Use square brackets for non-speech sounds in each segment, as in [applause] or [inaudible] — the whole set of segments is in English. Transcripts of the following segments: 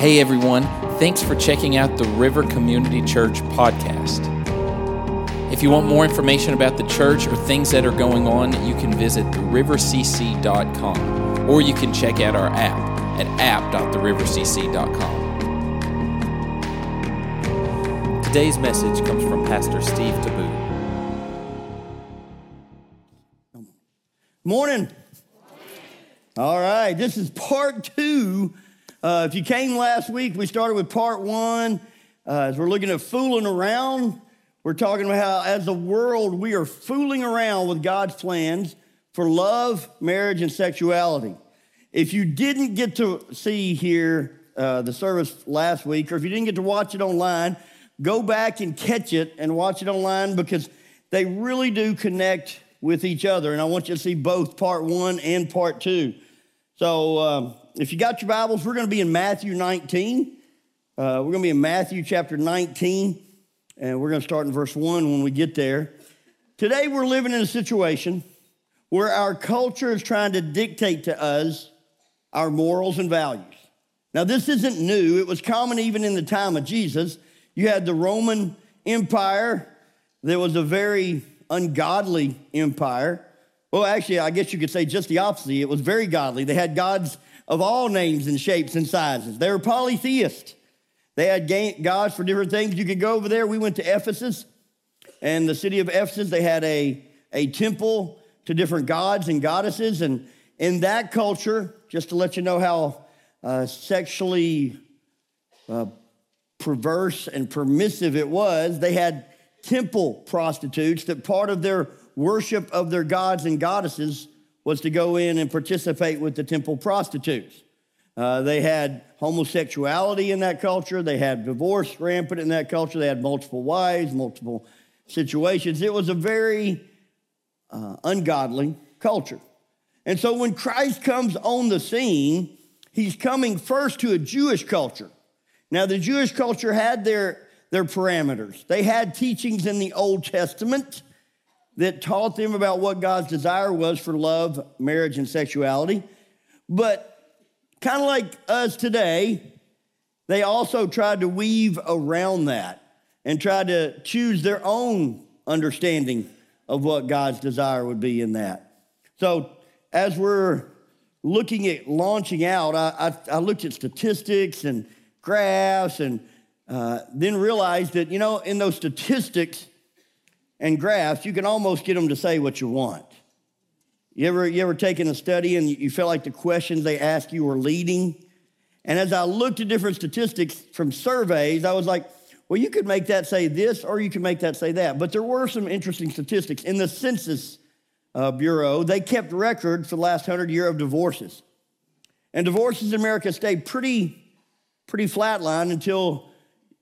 Hey everyone, thanks for checking out the River Community Church podcast. If you want more information about the church or things that are going on, you can visit therivercc.com or you can check out our app at app.therivercc.com. Today's message comes from Pastor Steve Taboo. Morning. All right, this is part two uh, if you came last week, we started with part one. Uh, as we're looking at fooling around, we're talking about how, as a world, we are fooling around with God's plans for love, marriage, and sexuality. If you didn't get to see here uh, the service last week, or if you didn't get to watch it online, go back and catch it and watch it online because they really do connect with each other. And I want you to see both part one and part two. So, um, if you got your Bibles, we're going to be in Matthew 19. Uh, we're going to be in Matthew chapter 19, and we're going to start in verse 1 when we get there. Today, we're living in a situation where our culture is trying to dictate to us our morals and values. Now, this isn't new, it was common even in the time of Jesus. You had the Roman Empire, there was a very ungodly empire. Well, actually, I guess you could say just the opposite. It was very godly. They had gods of all names and shapes and sizes. They were polytheists. They had gods for different things. You could go over there. We went to Ephesus, and the city of Ephesus, they had a, a temple to different gods and goddesses. And in that culture, just to let you know how uh, sexually uh, perverse and permissive it was, they had temple prostitutes that part of their worship of their gods and goddesses was to go in and participate with the temple prostitutes. Uh, they had homosexuality in that culture. They had divorce rampant in that culture. They had multiple wives, multiple situations. It was a very uh, ungodly culture. And so when Christ comes on the scene, he's coming first to a Jewish culture. Now, the Jewish culture had their, their parameters, they had teachings in the Old Testament that taught them about what God's desire was for love, marriage, and sexuality. But kind of like us today, they also tried to weave around that and tried to choose their own understanding of what God's desire would be in that. So, as we're looking at launching out, I, I, I looked at statistics and graphs and uh, then realized that, you know, in those statistics, and graphs, you can almost get them to say what you want. You ever, you ever taken a study and you felt like the questions they ask you were leading? And as I looked at different statistics from surveys, I was like, well, you could make that say this or you could make that say that. But there were some interesting statistics. In the Census uh, Bureau, they kept record for the last hundred year of divorces. And divorces in America stayed pretty, pretty flatline until,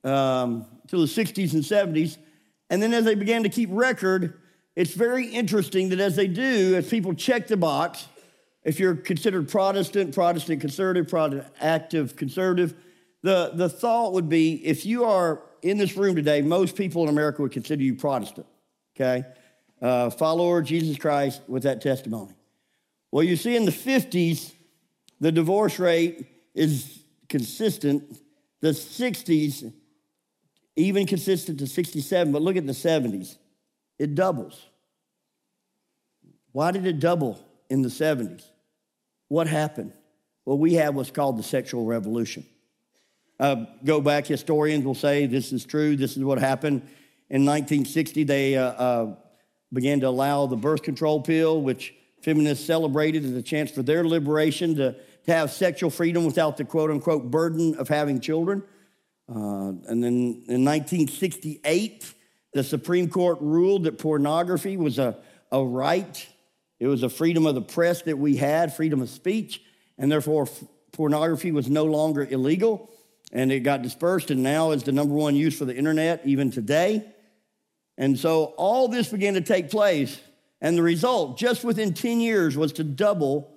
um, until the 60s and 70s. And then as they began to keep record, it's very interesting that as they do, as people check the box, if you're considered Protestant, Protestant conservative, Protestant active conservative, the, the thought would be if you are in this room today, most people in America would consider you Protestant, okay? Uh, follower Jesus Christ with that testimony. Well, you see in the 50s, the divorce rate is consistent. The 60s, even consistent to 67, but look at the 70s. It doubles. Why did it double in the 70s? What happened? Well, we have what's called the sexual revolution. Uh, go back, historians will say this is true, this is what happened. In 1960, they uh, uh, began to allow the birth control pill, which feminists celebrated as a chance for their liberation to, to have sexual freedom without the quote unquote burden of having children. Uh, and then in 1968, the Supreme Court ruled that pornography was a, a right. It was a freedom of the press that we had, freedom of speech, and therefore f- pornography was no longer illegal. And it got dispersed and now is the number one use for the internet, even today. And so all this began to take place. And the result, just within 10 years, was to double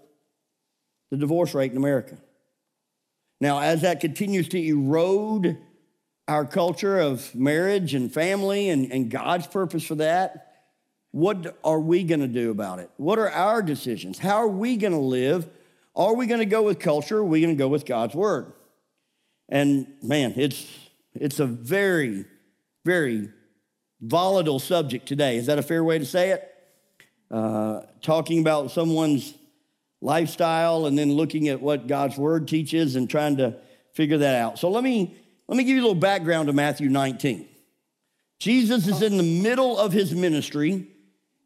the divorce rate in America. Now, as that continues to erode our culture of marriage and family and, and God's purpose for that, what are we going to do about it? What are our decisions? How are we going to live? Are we going to go with culture? Are we going to go with God's word? And man, it's, it's a very, very volatile subject today. Is that a fair way to say it? Uh, talking about someone's lifestyle and then looking at what God's word teaches and trying to figure that out. So let me let me give you a little background to Matthew 19. Jesus is in the middle of his ministry.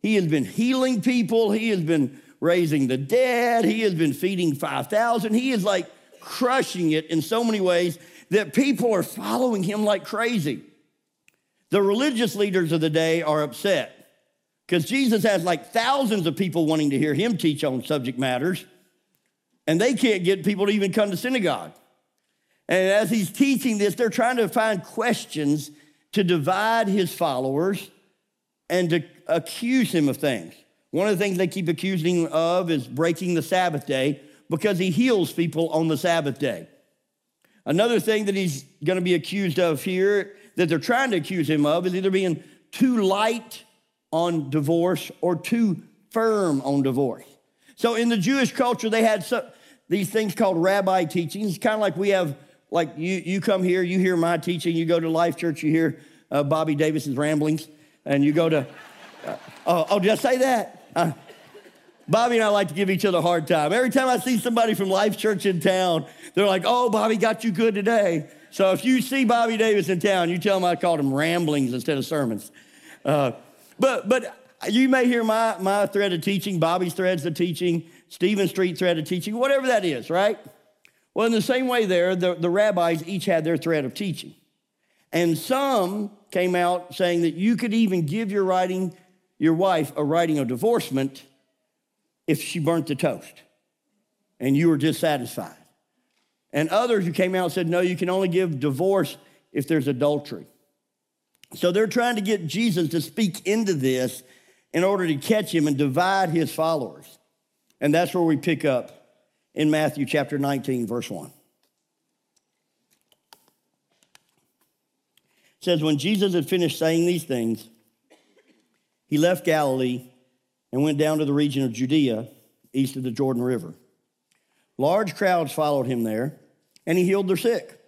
He has been healing people, he has been raising the dead, he has been feeding 5,000. He is like crushing it in so many ways that people are following him like crazy. The religious leaders of the day are upset because Jesus has like thousands of people wanting to hear him teach on subject matters, and they can't get people to even come to synagogue. And as he's teaching this, they're trying to find questions to divide his followers and to accuse him of things. One of the things they keep accusing him of is breaking the Sabbath day because he heals people on the Sabbath day. Another thing that he's going to be accused of here, that they're trying to accuse him of, is either being too light on divorce or too firm on divorce. So in the Jewish culture, they had some, these things called rabbi teachings, It's kind of like we have, like you, you come here, you hear my teaching, you go to Life Church, you hear uh, Bobby Davis's ramblings, and you go to, uh, oh, oh, did I say that? Uh, Bobby and I like to give each other a hard time. Every time I see somebody from Life Church in town, they're like, oh, Bobby got you good today. So if you see Bobby Davis in town, you tell him I called him ramblings instead of sermons. Uh, but, but you may hear my, my thread of teaching, Bobby's threads of teaching, Stephen Street thread of teaching, whatever that is, right? Well, in the same way, there, the, the rabbis each had their thread of teaching. And some came out saying that you could even give your writing, your wife a writing of divorcement if she burnt the toast and you were dissatisfied. And others who came out said, no, you can only give divorce if there's adultery. So they're trying to get Jesus to speak into this in order to catch him and divide his followers. And that's where we pick up in Matthew chapter 19, verse 1. It says, When Jesus had finished saying these things, he left Galilee and went down to the region of Judea, east of the Jordan River. Large crowds followed him there, and he healed their sick.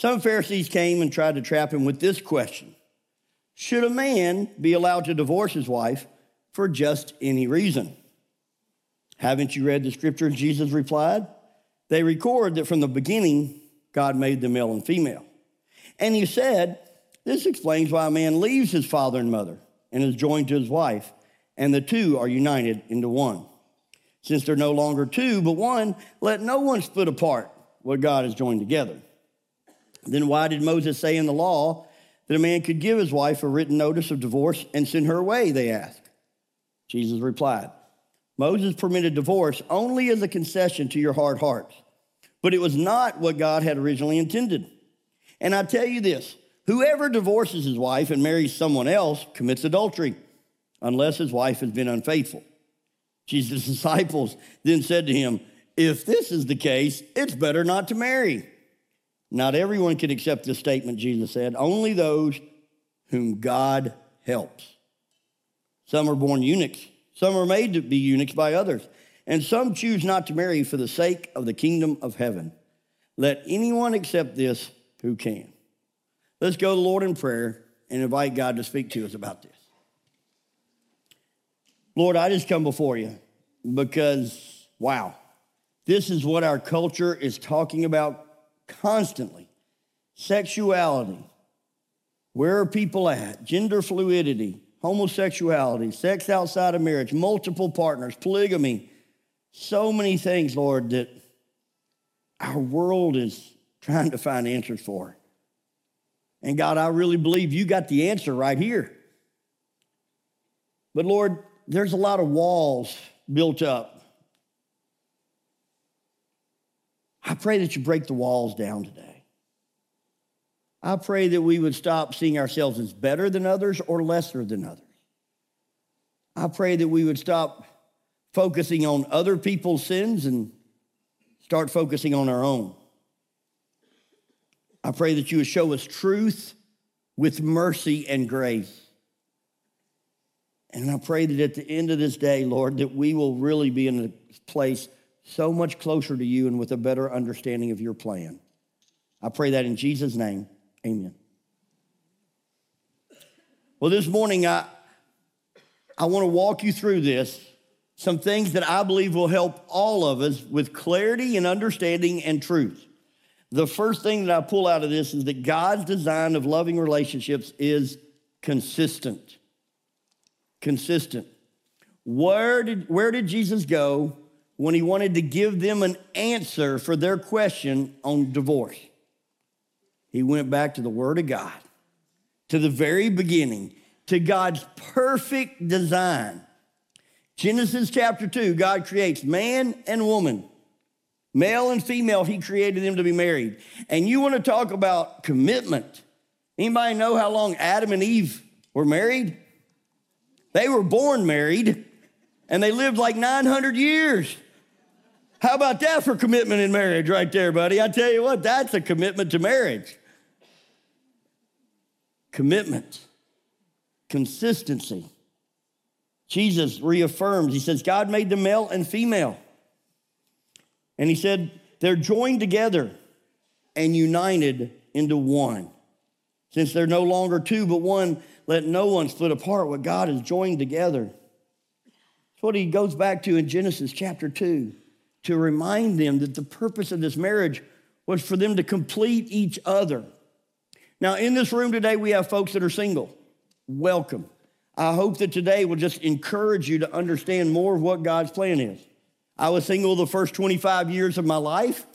Some Pharisees came and tried to trap him with this question Should a man be allowed to divorce his wife for just any reason? Haven't you read the scripture? Jesus replied. They record that from the beginning, God made them male and female. And he said, This explains why a man leaves his father and mother and is joined to his wife, and the two are united into one. Since they're no longer two, but one, let no one split apart what God has joined together. Then why did Moses say in the law that a man could give his wife a written notice of divorce and send her away? They asked. Jesus replied, Moses permitted divorce only as a concession to your hard hearts, but it was not what God had originally intended. And I tell you this whoever divorces his wife and marries someone else commits adultery, unless his wife has been unfaithful. Jesus' [laughs] disciples then said to him, If this is the case, it's better not to marry. Not everyone can accept this statement, Jesus said, only those whom God helps. Some are born eunuchs, some are made to be eunuchs by others, and some choose not to marry for the sake of the kingdom of heaven. Let anyone accept this who can. Let's go to the Lord in prayer and invite God to speak to us about this. Lord, I just come before you because, wow, this is what our culture is talking about constantly. Sexuality. Where are people at? Gender fluidity, homosexuality, sex outside of marriage, multiple partners, polygamy. So many things, Lord, that our world is trying to find answers for. And God, I really believe you got the answer right here. But Lord, there's a lot of walls built up I pray that you break the walls down today. I pray that we would stop seeing ourselves as better than others or lesser than others. I pray that we would stop focusing on other people's sins and start focusing on our own. I pray that you would show us truth with mercy and grace. And I pray that at the end of this day, Lord, that we will really be in a place so much closer to you and with a better understanding of your plan. I pray that in Jesus' name. Amen. Well, this morning, I, I want to walk you through this some things that I believe will help all of us with clarity and understanding and truth. The first thing that I pull out of this is that God's design of loving relationships is consistent. Consistent. Where did, where did Jesus go when he wanted to give them an answer for their question on divorce? He went back to the Word of God, to the very beginning, to God's perfect design Genesis chapter 2, God creates man and woman. Male and female, he created them to be married. And you want to talk about commitment. Anybody know how long Adam and Eve were married? They were born married and they lived like 900 years. How about that for commitment in marriage right there, buddy? I tell you what, that's a commitment to marriage. Commitment, consistency. Jesus reaffirms, he says, God made them male and female. And he said, they're joined together and united into one. Since they're no longer two but one, let no one split apart what God has joined together. That's what he goes back to in Genesis chapter 2 to remind them that the purpose of this marriage was for them to complete each other. Now, in this room today, we have folks that are single. Welcome. I hope that today will just encourage you to understand more of what God's plan is. I was single the first 25 years of my life,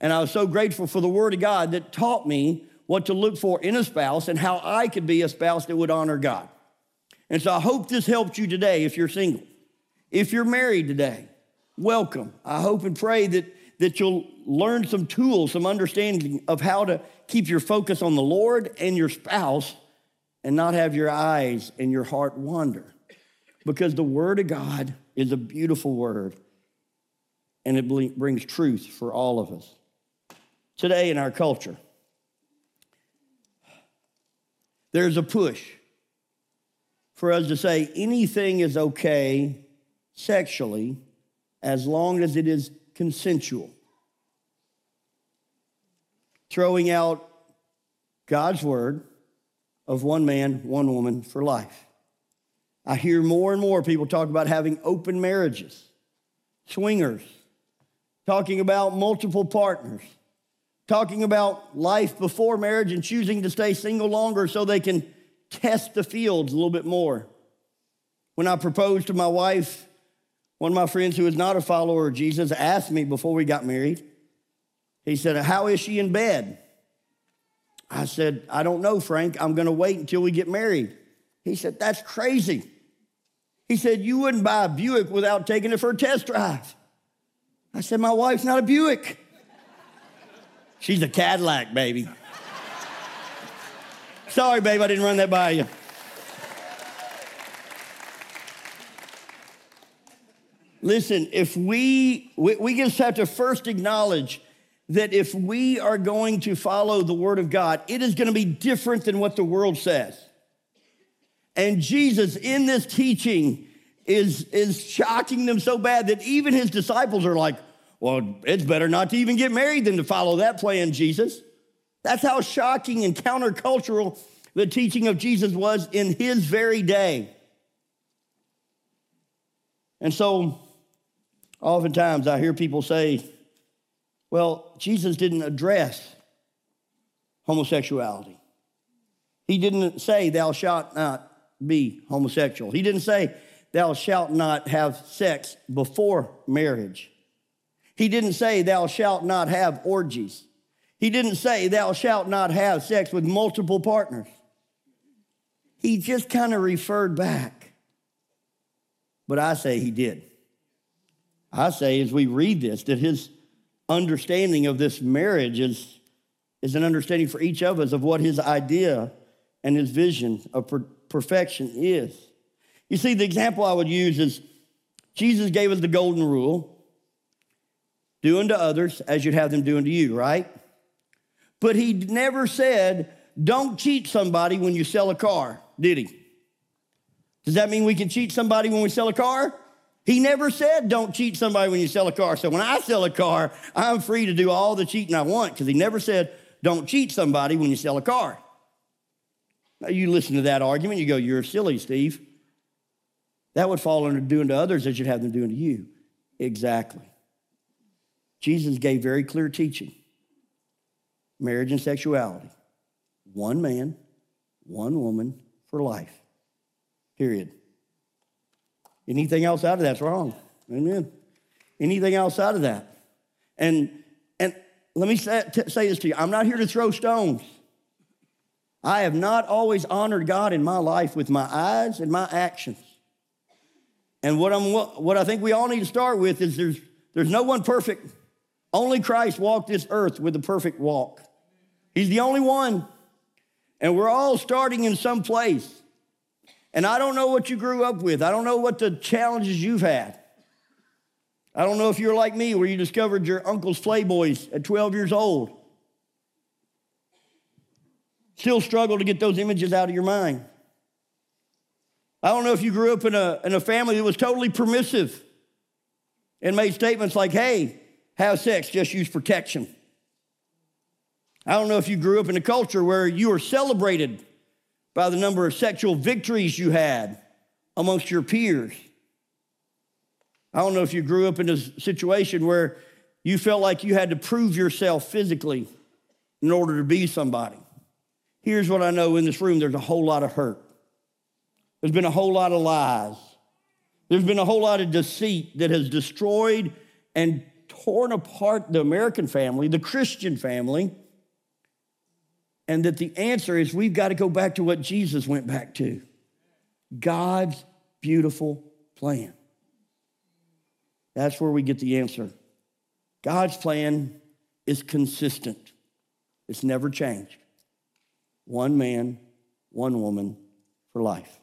and I was so grateful for the Word of God that taught me what to look for in a spouse and how I could be a spouse that would honor God. And so I hope this helped you today if you're single. If you're married today, welcome. I hope and pray that, that you'll learn some tools, some understanding of how to keep your focus on the Lord and your spouse and not have your eyes and your heart wander. Because the Word of God is a beautiful word and it brings truth for all of us. Today in our culture, there's a push for us to say anything is okay sexually as long as it is consensual. Throwing out God's word of one man, one woman for life. I hear more and more people talk about having open marriages, swingers, talking about multiple partners, talking about life before marriage and choosing to stay single longer so they can test the fields a little bit more. When I proposed to my wife, one of my friends who is not a follower of Jesus asked me before we got married, he said, How is she in bed? I said, I don't know, Frank. I'm going to wait until we get married. He said, That's crazy. He said, You wouldn't buy a Buick without taking it for a test drive. I said, My wife's not a Buick. She's a Cadillac, baby. Sorry, babe, I didn't run that by you. Listen, if we, we, we just have to first acknowledge that if we are going to follow the word of God, it is going to be different than what the world says. And Jesus, in this teaching, is, is shocking them so bad that even his disciples are like, well, it's better not to even get married than to follow that plan, Jesus. That's how shocking and countercultural the teaching of Jesus was in his very day. And so, oftentimes, I hear people say, well, Jesus didn't address homosexuality. He didn't say, Thou shalt not be homosexual. He didn't say, Thou shalt not have sex before marriage. He didn't say, Thou shalt not have orgies. He didn't say, Thou shalt not have sex with multiple partners. He just kind of referred back. But I say he did. I say, as we read this, that his understanding of this marriage is, is an understanding for each of us of what his idea and his vision of per- perfection is. You see, the example I would use is Jesus gave us the golden rule do unto others as you'd have them do unto you, right? But he never said, don't cheat somebody when you sell a car, did he? Does that mean we can cheat somebody when we sell a car? He never said, don't cheat somebody when you sell a car. So when I sell a car, I'm free to do all the cheating I want because he never said, don't cheat somebody when you sell a car. Now, you listen to that argument, you go, You're silly, Steve. That would fall under doing to others as you'd have them doing to you. Exactly. Jesus gave very clear teaching marriage and sexuality. One man, one woman for life. Period. Anything else out of that's wrong. Amen. Anything outside of that. And and let me say, say this to you. I'm not here to throw stones. I have not always honored God in my life with my eyes and my actions. And what, I'm, what I think we all need to start with is there's, there's no one perfect. Only Christ walked this earth with a perfect walk. He's the only one. And we're all starting in some place. And I don't know what you grew up with, I don't know what the challenges you've had. I don't know if you're like me, where you discovered your uncle's Playboys at 12 years old. Still struggle to get those images out of your mind. I don't know if you grew up in a, in a family that was totally permissive and made statements like, hey, have sex, just use protection. I don't know if you grew up in a culture where you were celebrated by the number of sexual victories you had amongst your peers. I don't know if you grew up in a situation where you felt like you had to prove yourself physically in order to be somebody. Here's what I know in this room there's a whole lot of hurt. There's been a whole lot of lies. There's been a whole lot of deceit that has destroyed and torn apart the American family, the Christian family. And that the answer is we've got to go back to what Jesus went back to God's beautiful plan. That's where we get the answer. God's plan is consistent, it's never changed one man, one woman for life.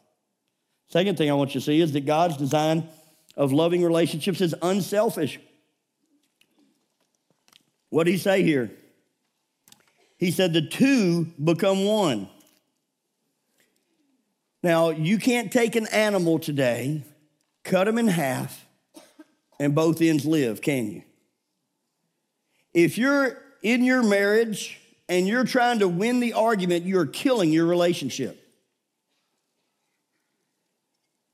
Second thing I want you to see is that God's design of loving relationships is unselfish. What did he say here? He said the two become one. Now, you can't take an animal today, cut them in half, and both ends live, can you? If you're in your marriage and you're trying to win the argument, you're killing your relationship.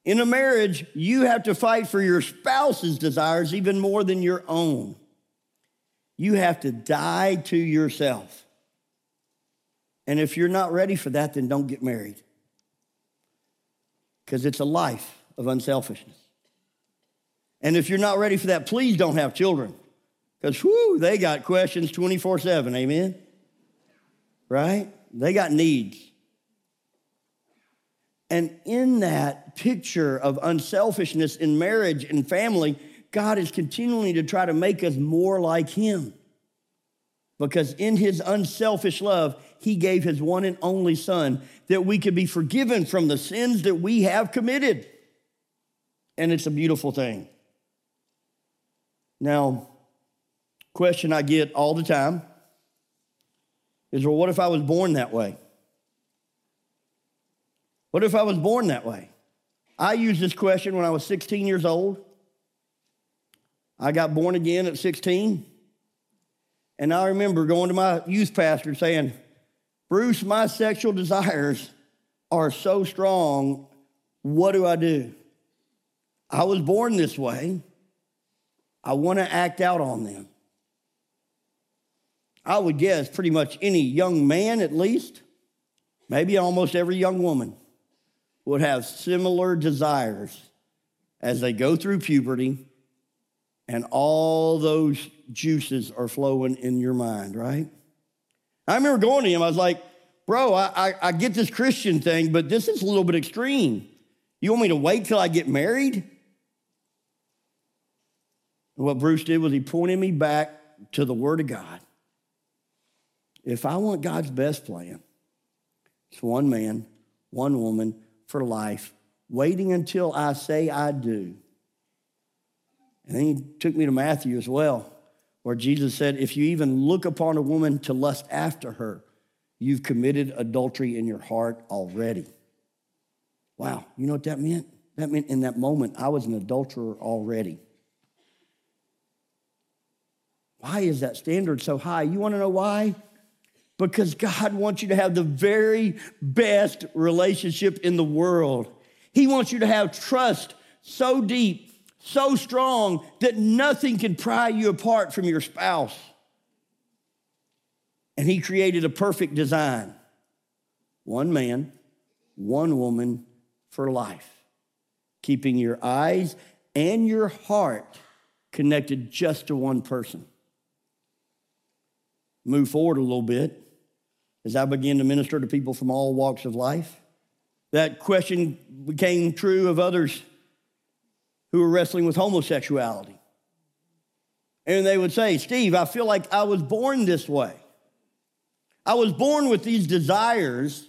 In a marriage, you have to fight for your spouse's desires even more than your own. You have to die to yourself. And if you're not ready for that, then don't get married. Because it's a life of unselfishness. And if you're not ready for that, please don't have children. Because, whoo, they got questions 24 7. Amen? right? They got needs. And in that picture of unselfishness in marriage and family, God is continuing to try to make us more like Him. Because in His unselfish love, He gave His one and only Son that we could be forgiven from the sins that we have committed. And it's a beautiful thing. Now, question I get all the time is well, what if I was born that way? What if I was born that way? I used this question when I was 16 years old. I got born again at 16. And I remember going to my youth pastor saying, Bruce, my sexual desires are so strong. What do I do? I was born this way. I want to act out on them. I would guess pretty much any young man, at least, maybe almost every young woman, would have similar desires as they go through puberty and all those juices are flowing in your mind, right? I remember going to him, I was like, bro, I, I, I get this Christian thing, but this is a little bit extreme. You want me to wait till I get married? And what Bruce did was he pointed me back to the Word of God. If I want God's best plan, it's one man, one woman for life, waiting until I say I do. And then he took me to Matthew as well, where Jesus said, If you even look upon a woman to lust after her, you've committed adultery in your heart already. Wow, you know what that meant? That meant in that moment, I was an adulterer already. Why is that standard so high? You want to know why? because God wants you to have the very best relationship in the world. He wants you to have trust so deep, so strong that nothing can pry you apart from your spouse. And He created a perfect design one man, one woman for life, keeping your eyes and your heart connected just to one person. Move forward a little bit as I began to minister to people from all walks of life. That question became true of others who were wrestling with homosexuality. And they would say, Steve, I feel like I was born this way. I was born with these desires.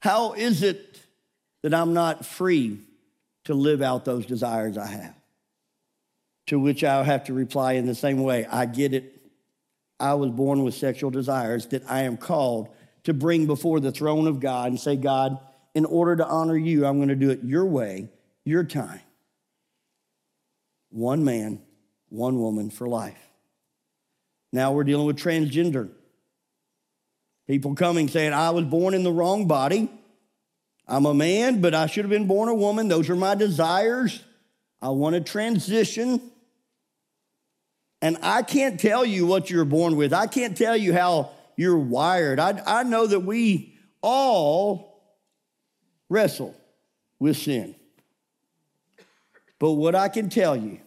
How is it that I'm not free to live out those desires I have? To which I'll have to reply in the same way I get it. I was born with sexual desires that I am called to bring before the throne of God and say, God, in order to honor you, I'm going to do it your way, your time. One man, one woman for life. Now we're dealing with transgender. People coming saying, I was born in the wrong body. I'm a man, but I should have been born a woman. Those are my desires. I want to transition. And I can't tell you what you're born with. I can't tell you how you're wired. I, I know that we all wrestle with sin. But what I can tell you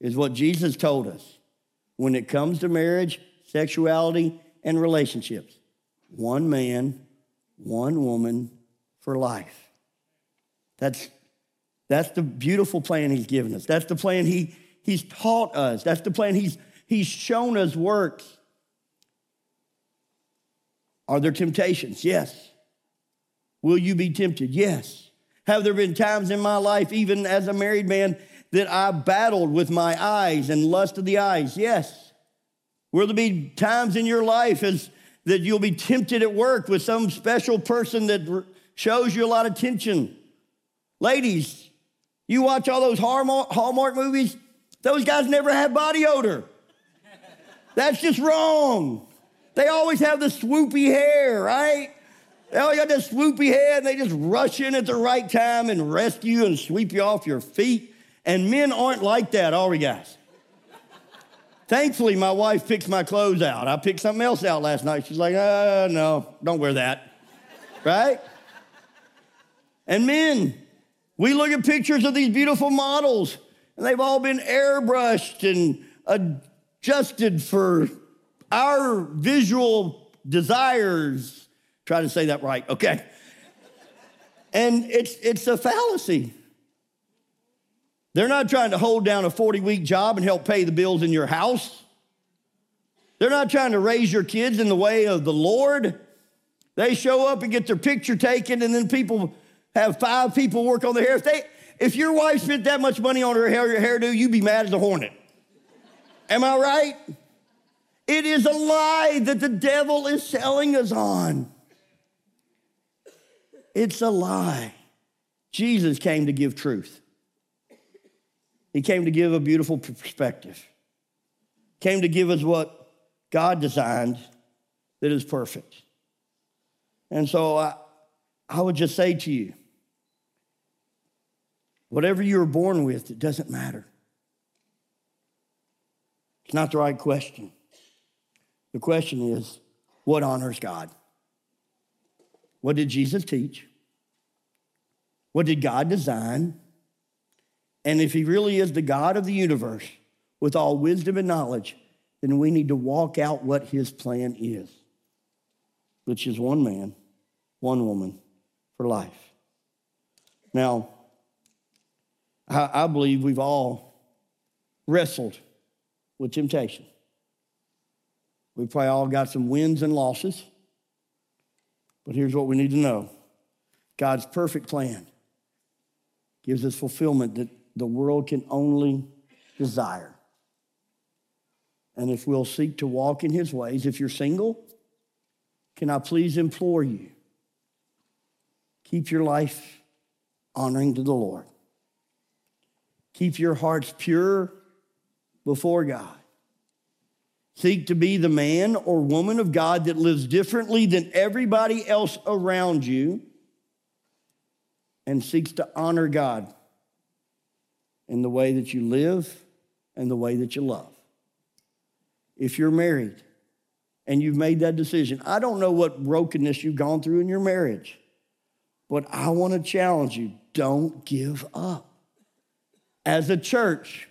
is what Jesus told us when it comes to marriage, sexuality, and relationships one man, one woman, for life. That's, that's the beautiful plan he's given us. That's the plan he, he's taught us. That's the plan he's, he's shown us works. Are there temptations? Yes. Will you be tempted? Yes. Have there been times in my life, even as a married man, that I battled with my eyes and lust of the eyes? Yes. Will there be times in your life as that you'll be tempted at work with some special person that shows you a lot of tension. Ladies, you watch all those Hallmark movies, those guys never have body odor. That's just wrong. They always have the swoopy hair, right? They always got this swoopy head, and they just rush in at the right time and rescue and sweep you off your feet. And men aren't like that, are we, guys? Thankfully, my wife picks my clothes out. I picked something else out last night. She's like, uh, no, don't wear that. right? And men, we look at pictures of these beautiful models, and they've all been airbrushed and adjusted for our visual desires. Try to say that right, okay? And it's, it's a fallacy. They're not trying to hold down a 40 week job and help pay the bills in your house. They're not trying to raise your kids in the way of the Lord. They show up and get their picture taken, and then people have five people work on their hair. If, they, if your wife spent that much money on her hair, your hairdo, you'd be mad as a hornet. Am I right? It is a lie that the devil is selling us on. It's a lie. Jesus came to give truth. He came to give a beautiful perspective. Came to give us what God designed that is perfect. And so I, I would just say to you whatever you were born with, it doesn't matter. It's not the right question. The question is what honors God? What did Jesus teach? What did God design? And if He really is the God of the universe with all wisdom and knowledge, then we need to walk out what His plan is, which is one man, one woman, for life. Now, I, believe we've all wrestled with temptation. We probably all got some wins and losses. But here's what we need to know God's perfect plan gives us fulfillment that the world can only desire. And if we'll seek to walk in his ways, if you're single, can I please implore you Keep your life honoring to the Lord. Keep your hearts pure before God. Seek to be the man or woman of God that lives differently than everybody else around you and seeks to honor God in the way that you live and the way that you love. If you're married and you've made that decision, I don't know what brokenness you've gone through in your marriage, but I want to challenge you don't give up. As a church,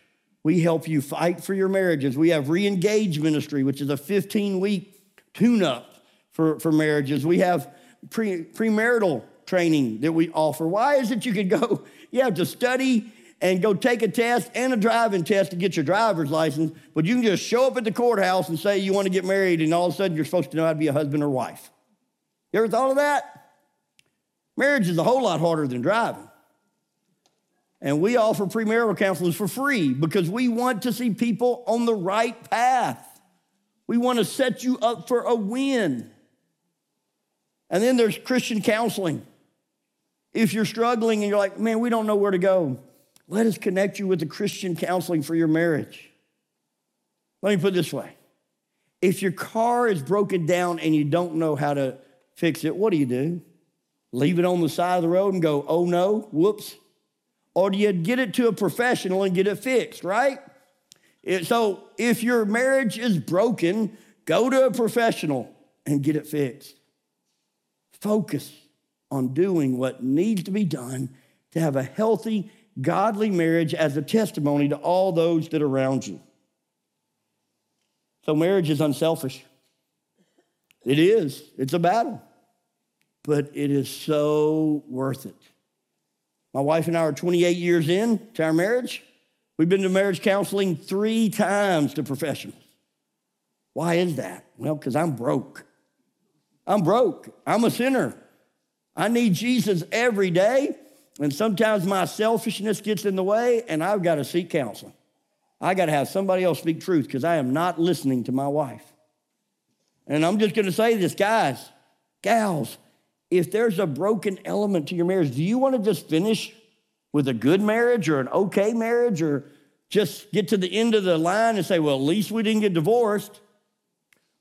we help you fight for your marriages. We have re engage ministry, which is a 15 week tune up for, for marriages. We have pre, premarital training that we offer. Why is it you can go, [laughs] you have to study and go take a test and a driving test to get your driver's license, but you can just show up at the courthouse and say you want to get married, and all of a sudden you're supposed to know how to be a husband or wife. You ever thought of that? Marriage is a whole lot harder than driving. And we offer premarital counselors for free because we want to see people on the right path. We want to set you up for a win. And then there's Christian counseling. If you're struggling and you're like, man, we don't know where to go, let us connect you with the Christian counseling for your marriage. Let me put it this way if your car is broken down and you don't know how to fix it, what do you do? Leave it on the side of the road and go, oh no, whoops. Or do you get it to a professional and get it fixed, right? so if your marriage is broken, go to a professional and get it fixed. Focus on doing what needs to be done to have a healthy, godly marriage as a testimony to all those that are around you. So, marriage is unselfish. It is, it's a battle, but it is so worth it. My wife and I are 28 years in to our marriage. We've been to marriage counseling three times to professionals. Why is that? Well, because I'm broke. I'm broke. I'm a sinner. I need Jesus every day. And sometimes my selfishness gets in the way, and I've got to seek counsel. I got to have somebody else speak truth because I am not listening to my wife. And I'm just going to say this, guys, gals, if there's a broken element to your marriage, do you want to just finish with a good marriage or an okay marriage or just get to the end of the line and say, well, at least we didn't get divorced?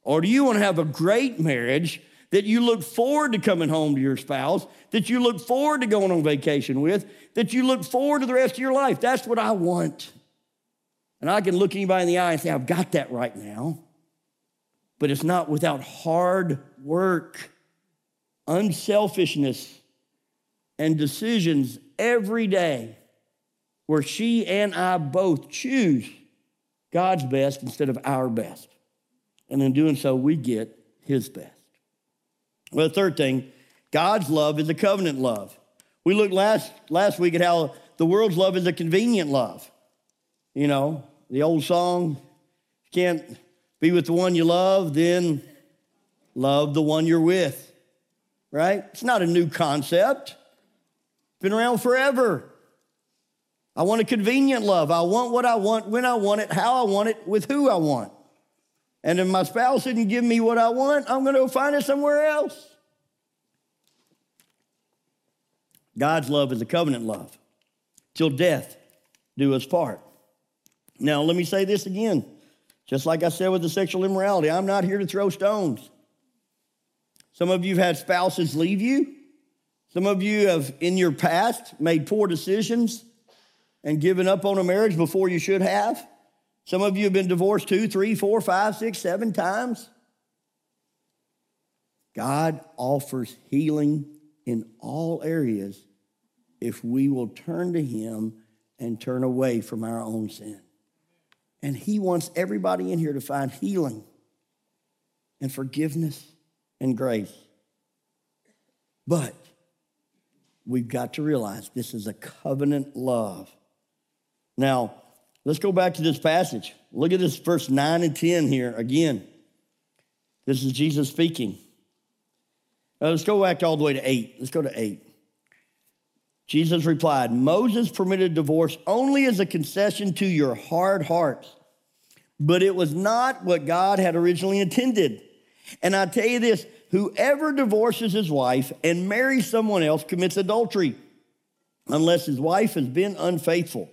Or do you want to have a great marriage that you look forward to coming home to your spouse, that you look forward to going on vacation with, that you look forward to the rest of your life? That's what I want. And I can look anybody in the eye and say, I've got that right now. But it's not without hard work unselfishness, and decisions every day where she and I both choose God's best instead of our best. And in doing so, we get His best. Well, the third thing, God's love is a covenant love. We looked last, last week at how the world's love is a convenient love. You know, the old song, can't be with the one you love, then love the one you're with right? It's not a new concept. It's been around forever. I want a convenient love. I want what I want, when I want it, how I want it, with who I want. And if my spouse didn't give me what I want, I'm going to find it somewhere else. God's love is a covenant love. Till death do us part. Now, let me say this again. Just like I said with the sexual immorality, I'm not here to throw stones. Some of you have had spouses leave you. Some of you have, in your past, made poor decisions and given up on a marriage before you should have. Some of you have been divorced two, three, four, five, six, seven times. God offers healing in all areas if we will turn to Him and turn away from our own sin. And He wants everybody in here to find healing and forgiveness and grace. But we've got to realize this is a covenant love. Now, let's go back to this passage. Look at this verse 9 and 10 here again. This is Jesus speaking. Now, let's go back all the way to 8. Let's go to 8. Jesus replied, Moses permitted divorce only as a concession to your hard hearts, but it was not what God had originally intended. And I tell you this whoever divorces his wife and marries someone else commits adultery, unless his wife has been unfaithful.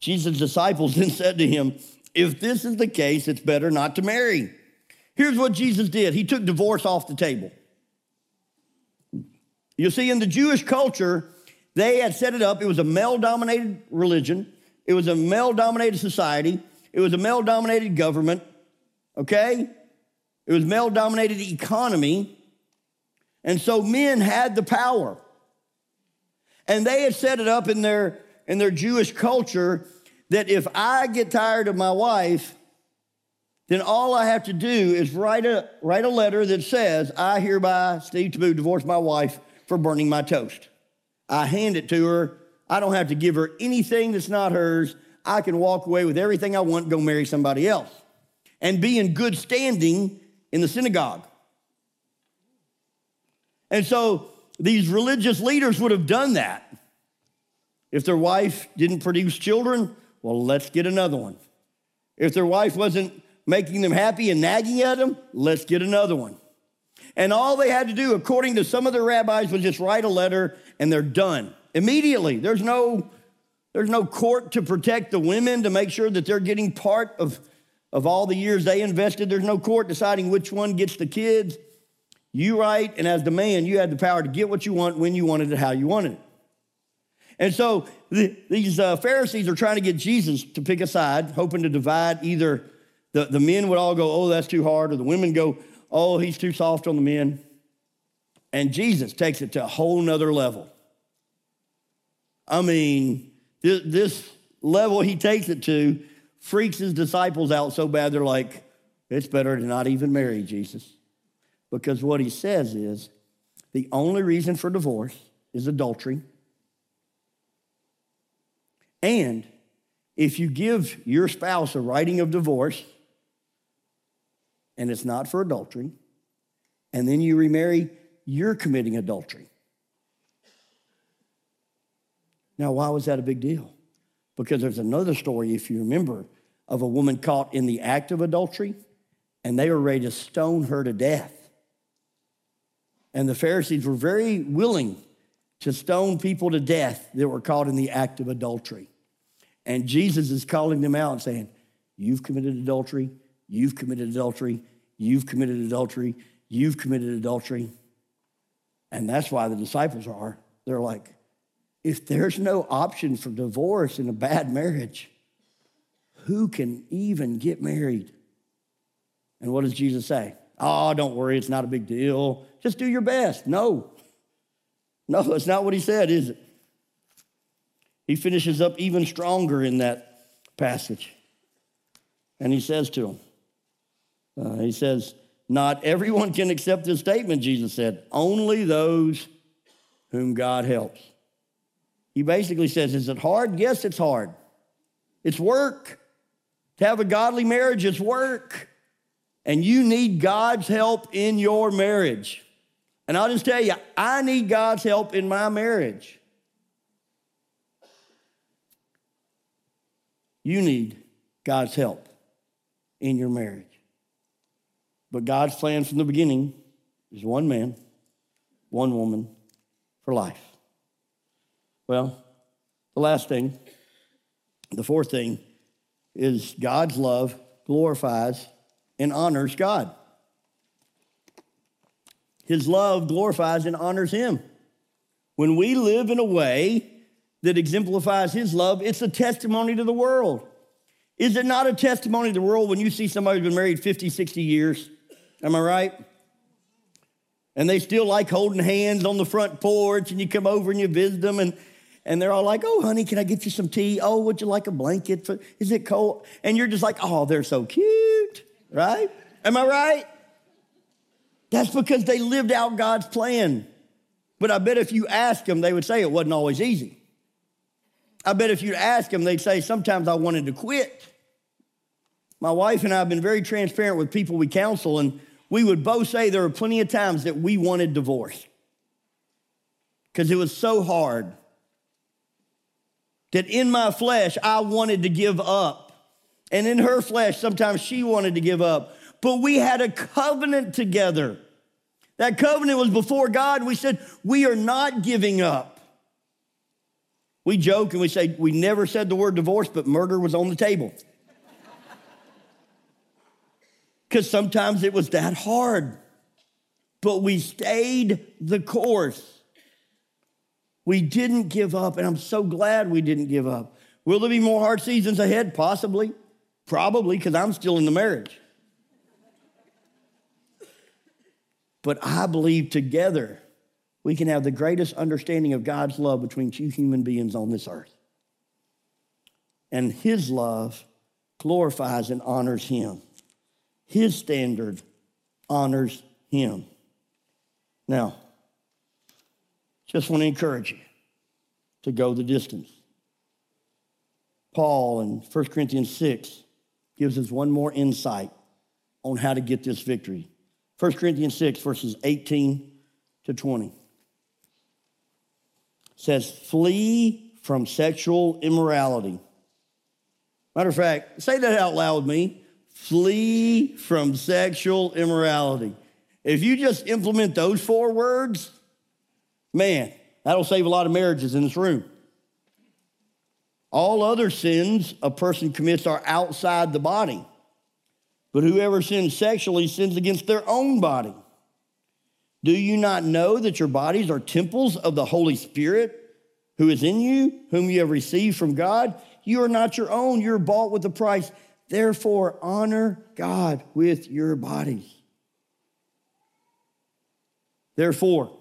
Jesus' disciples [laughs] then said to him, If this is the case, it's better not to marry. Here's what Jesus did He took divorce off the table. You see, in the Jewish culture, they had set it up. It was a male dominated religion, it was a male dominated society, it was a male dominated government, okay? It was male dominated economy. And so men had the power. And they had set it up in their, in their Jewish culture that if I get tired of my wife, then all I have to do is write a, write a letter that says, I hereby, Steve Taboo, divorce my wife for burning my toast. I hand it to her. I don't have to give her anything that's not hers. I can walk away with everything I want, go marry somebody else, and be in good standing in the synagogue. And so these religious leaders would have done that. If their wife didn't produce children, well, let's get another one. If their wife wasn't making them happy and nagging at them, let's get another one. And all they had to do, according to some of the rabbis, was just write a letter and they're done immediately. There's no, there's no court to protect the women to make sure that they're getting part of, of all the years they invested. There's no court deciding which one gets the kids. You write, and as the man, you had the power to get what you want, when you wanted it, how you wanted it. And so the, these uh, Pharisees are trying to get Jesus to pick a side, hoping to divide either the, the men would all go, oh, that's too hard, or the women go, oh, he's too soft on the men. And Jesus takes it to a whole nother level. I mean, this level he takes it to freaks his disciples out so bad they're like, it's better to not even marry Jesus. Because what he says is the only reason for divorce is adultery. And if you give your spouse a writing of divorce, and it's not for adultery, and then you remarry, you're committing adultery. Now, why was that a big deal? Because there's another story, if you remember, of a woman caught in the act of adultery, and they were ready to stone her to death. And the Pharisees were very willing to stone people to death that were caught in the act of adultery. And Jesus is calling them out and saying, You've committed adultery, you've committed adultery, you've committed adultery, you've committed adultery. And that's why the disciples are. They're like, if there's no option for divorce in a bad marriage, who can even get married? And what does Jesus say? Oh, don't worry, it's not a big deal. Just do your best. No. No, it's not what he said, is it? He finishes up even stronger in that passage. And he says to him, uh, he says, Not everyone can accept this statement, Jesus said, only those whom God helps. He basically says, Is it hard? Yes, it's hard. It's work. To have a godly marriage is work. And you need God's help in your marriage. And I'll just tell you, I need God's help in my marriage. You need God's help in your marriage. But God's plan from the beginning is one man, one woman for life. Well, the last thing, the fourth thing, is God's love glorifies and honors God. His love glorifies and honors Him. When we live in a way that exemplifies His love, it's a testimony to the world. Is it not a testimony to the world when you see somebody who's been married 50, 60 years? Am I right? And they still like holding hands on the front porch, and you come over and you visit them, and and they're all like, oh, honey, can I get you some tea? Oh, would you like a blanket? For, is it cold? And you're just like, oh, they're so cute, right? Am I right? That's because they lived out God's plan. But I bet if you ask them, they would say it wasn't always easy. I bet if you'd ask them, they'd say, sometimes I wanted to quit. My wife and I have been very transparent with people we counsel, and we would both say there were plenty of times that we wanted divorce because it was so hard that in my flesh I wanted to give up. And in her flesh, sometimes she wanted to give up. But we had a covenant together. That covenant was before God. We said, We are not giving up. We joke and we say, We never said the word divorce, but murder was on the table. [laughs] because sometimes it was that hard. But we stayed the course. We didn't give up, and I'm so glad we didn't give up. Will there be more hard seasons ahead? Possibly. Probably, because I'm still in the marriage. But I believe together we can have the greatest understanding of God's love between two human beings on this earth. And His love glorifies and honors Him, His standard honors Him. Now, just want to encourage you to go the distance. Paul in 1 Corinthians 6 gives us one more insight on how to get this victory. 1 Corinthians 6, verses 18 to 20 says, Flee from sexual immorality. Matter of fact, say that out loud with me. Flee from sexual immorality. If you just implement those four words, man, that'll save a lot of marriages in this room. All other sins a person commits are outside the body. But whoever sins sexually sins against their own body. Do you not know that your bodies are temples of the Holy Spirit who is in you, whom you have received from God? You are not your own, you're bought with a price. Therefore, honor God with your bodies. Therefore,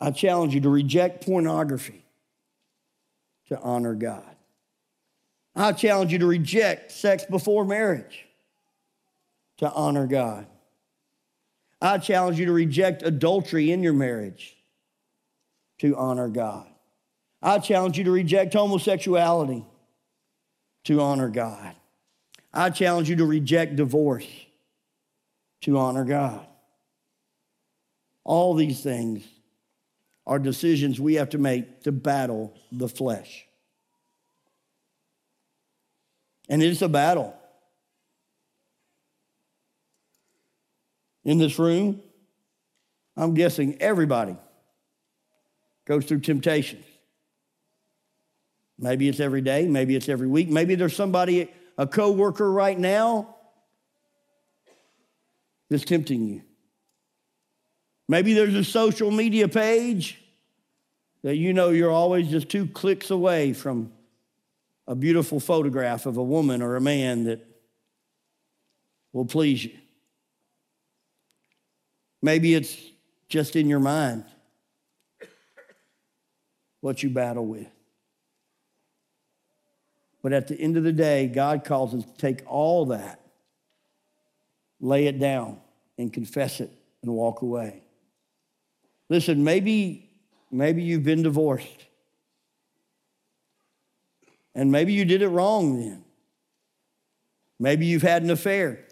I challenge you to reject pornography to honor God. I challenge you to reject sex before marriage to honor God. I challenge you to reject adultery in your marriage to honor God. I challenge you to reject homosexuality to honor God. I challenge you to reject divorce to honor God. All these things are decisions we have to make to battle the flesh. And it's a battle. In this room, I'm guessing everybody goes through temptations. Maybe it's every day, maybe it's every week, maybe there's somebody, a coworker right now that's tempting you. Maybe there's a social media page that you know you're always just two clicks away from a beautiful photograph of a woman or a man that will please you. Maybe it's just in your mind what you battle with. But at the end of the day, God calls us to take all that, lay it down, and confess it and walk away. Listen, maybe, maybe you've been divorced. And maybe you did it wrong then. Maybe you've had an affair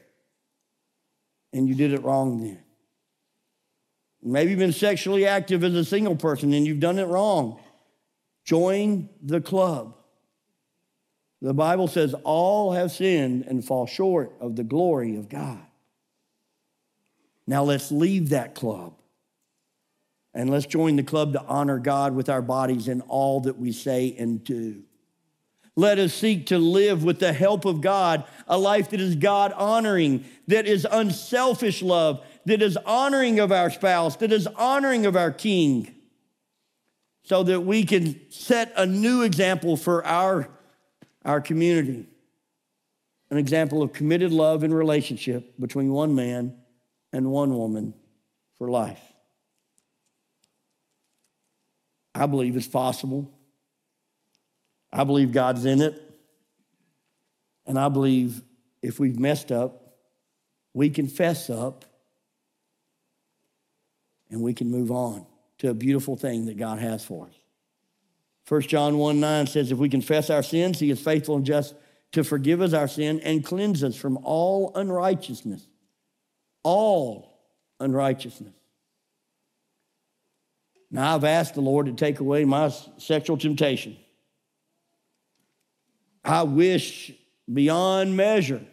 and you did it wrong then. Maybe you've been sexually active as a single person and you've done it wrong. Join the club. The Bible says all have sinned and fall short of the glory of God. Now let's leave that club and let's join the club to honor God with our bodies in all that we say and do. Let us seek to live with the help of God a life that is God honoring, that is unselfish love, that is honoring of our spouse, that is honoring of our king so that we can set a new example for our, our community an example of committed love and relationship between one man and one woman for life. I believe it's possible. I believe God's in it. And I believe if we've messed up, we can fess up and we can move on to a beautiful thing that God has for us. 1 John 1 9 says, If we confess our sins, he is faithful and just to forgive us our sin and cleanse us from all unrighteousness. All unrighteousness. Now, I've asked the Lord to take away my sexual temptation. I wish beyond measure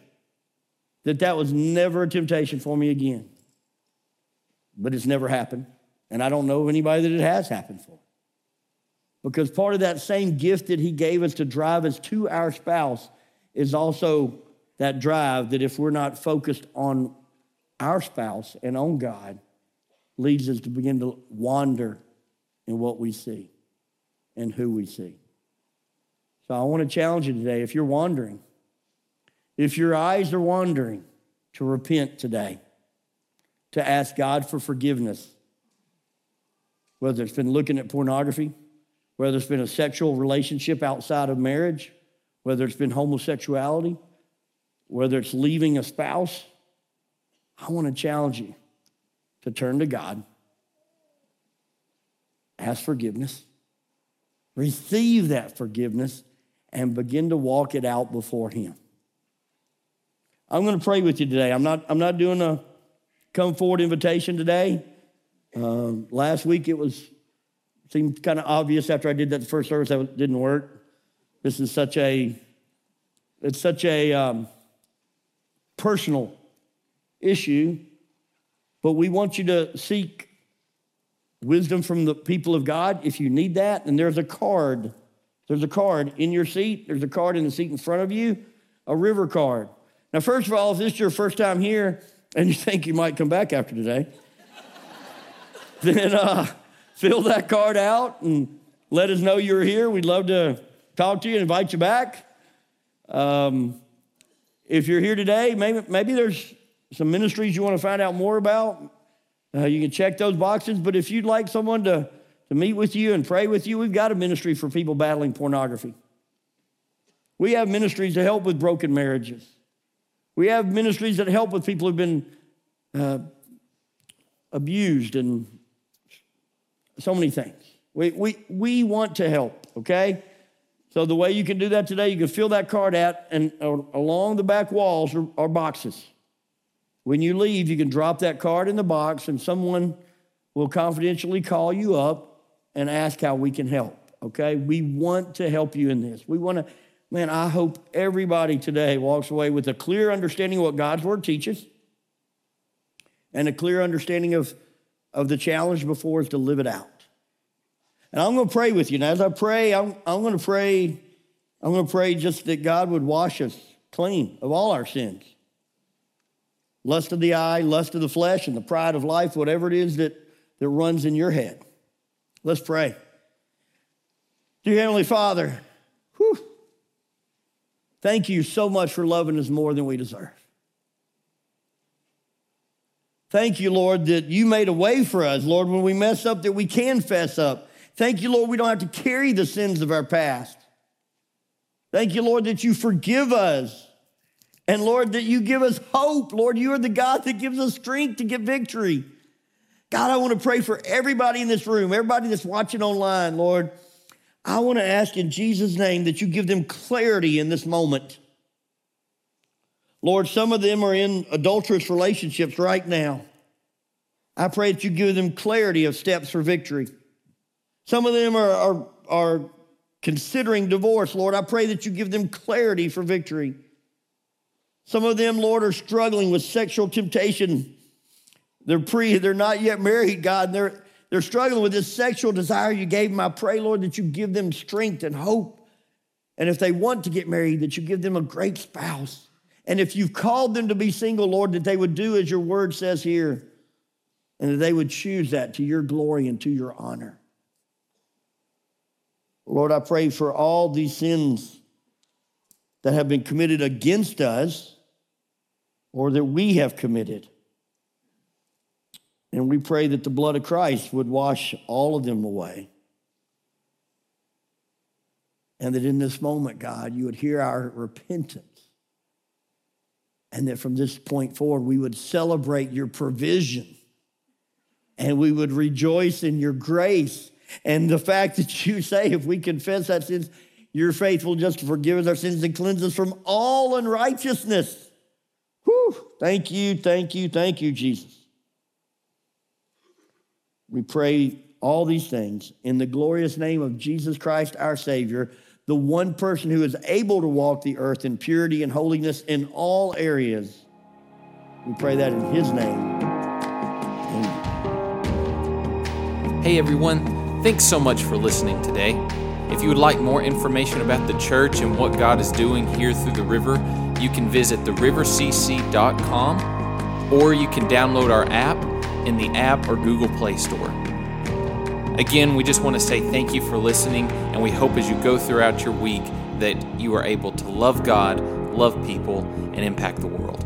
that that was never a temptation for me again. But it's never happened. And I don't know of anybody that it has happened for. Because part of that same gift that he gave us to drive us to our spouse is also that drive that if we're not focused on our spouse and on God, leads us to begin to wander in what we see and who we see. So I want to challenge you today if you're wandering, if your eyes are wandering, to repent today, to ask God for forgiveness, whether it's been looking at pornography, whether it's been a sexual relationship outside of marriage, whether it's been homosexuality, whether it's leaving a spouse. I want to challenge you to turn to God, ask forgiveness, receive that forgiveness, and begin to walk it out before Him. I'm going to pray with you today. I'm not, I'm not doing a come forward invitation today. Um, last week it was seemed kind of obvious after I did that first service that didn't work. This is such a it's such a um, personal issue, but we want you to seek wisdom from the people of God if you need that. And there's a card. There's a card in your seat. There's a card in the seat in front of you, a river card. Now, first of all, if this is your first time here and you think you might come back after today, [laughs] then uh, fill that card out and let us know you're here. We'd love to talk to you and invite you back. Um, if you're here today, maybe, maybe there's some ministries you want to find out more about. Uh, you can check those boxes. But if you'd like someone to, to meet with you and pray with you, we've got a ministry for people battling pornography. We have ministries to help with broken marriages. We have ministries that help with people who've been uh, abused and so many things. We, we, we want to help, okay? So the way you can do that today, you can fill that card out, and uh, along the back walls are, are boxes. When you leave, you can drop that card in the box, and someone will confidentially call you up and ask how we can help. Okay? We want to help you in this. We want to, man, I hope everybody today walks away with a clear understanding of what God's Word teaches and a clear understanding of, of the challenge before us to live it out. And I'm going to pray with you. And as I pray, I'm, I'm going to pray, I'm going to pray just that God would wash us clean of all our sins lust of the eye, lust of the flesh, and the pride of life, whatever it is that, that runs in your head. Let's pray. Dear Heavenly Father, whew, thank you so much for loving us more than we deserve. Thank you, Lord, that you made a way for us, Lord, when we mess up, that we can fess up. Thank you, Lord, we don't have to carry the sins of our past. Thank you, Lord, that you forgive us and Lord, that you give us hope. Lord, you are the God that gives us strength to get victory. God, I want to pray for everybody in this room, everybody that's watching online, Lord. I want to ask in Jesus' name that you give them clarity in this moment. Lord, some of them are in adulterous relationships right now. I pray that you give them clarity of steps for victory. Some of them are, are, are considering divorce, Lord. I pray that you give them clarity for victory. Some of them, Lord, are struggling with sexual temptation. They're pre, they're not yet married, God, and they're they're struggling with this sexual desire you gave them. I pray, Lord, that you give them strength and hope. And if they want to get married, that you give them a great spouse. And if you've called them to be single, Lord, that they would do as your word says here, and that they would choose that to your glory and to your honor. Lord, I pray for all these sins that have been committed against us or that we have committed. And we pray that the blood of Christ would wash all of them away. And that in this moment, God, you would hear our repentance. And that from this point forward, we would celebrate your provision. And we would rejoice in your grace. And the fact that you say, if we confess our sins, you're faithful just to forgive us our sins and cleanse us from all unrighteousness. Whew, thank you, thank you, thank you, Jesus. We pray all these things in the glorious name of Jesus Christ, our Savior, the one person who is able to walk the earth in purity and holiness in all areas. We pray that in His name. Amen. Hey, everyone. Thanks so much for listening today. If you would like more information about the church and what God is doing here through the river, you can visit therivercc.com or you can download our app in the app or Google Play Store. Again, we just want to say thank you for listening, and we hope as you go throughout your week that you are able to love God, love people, and impact the world.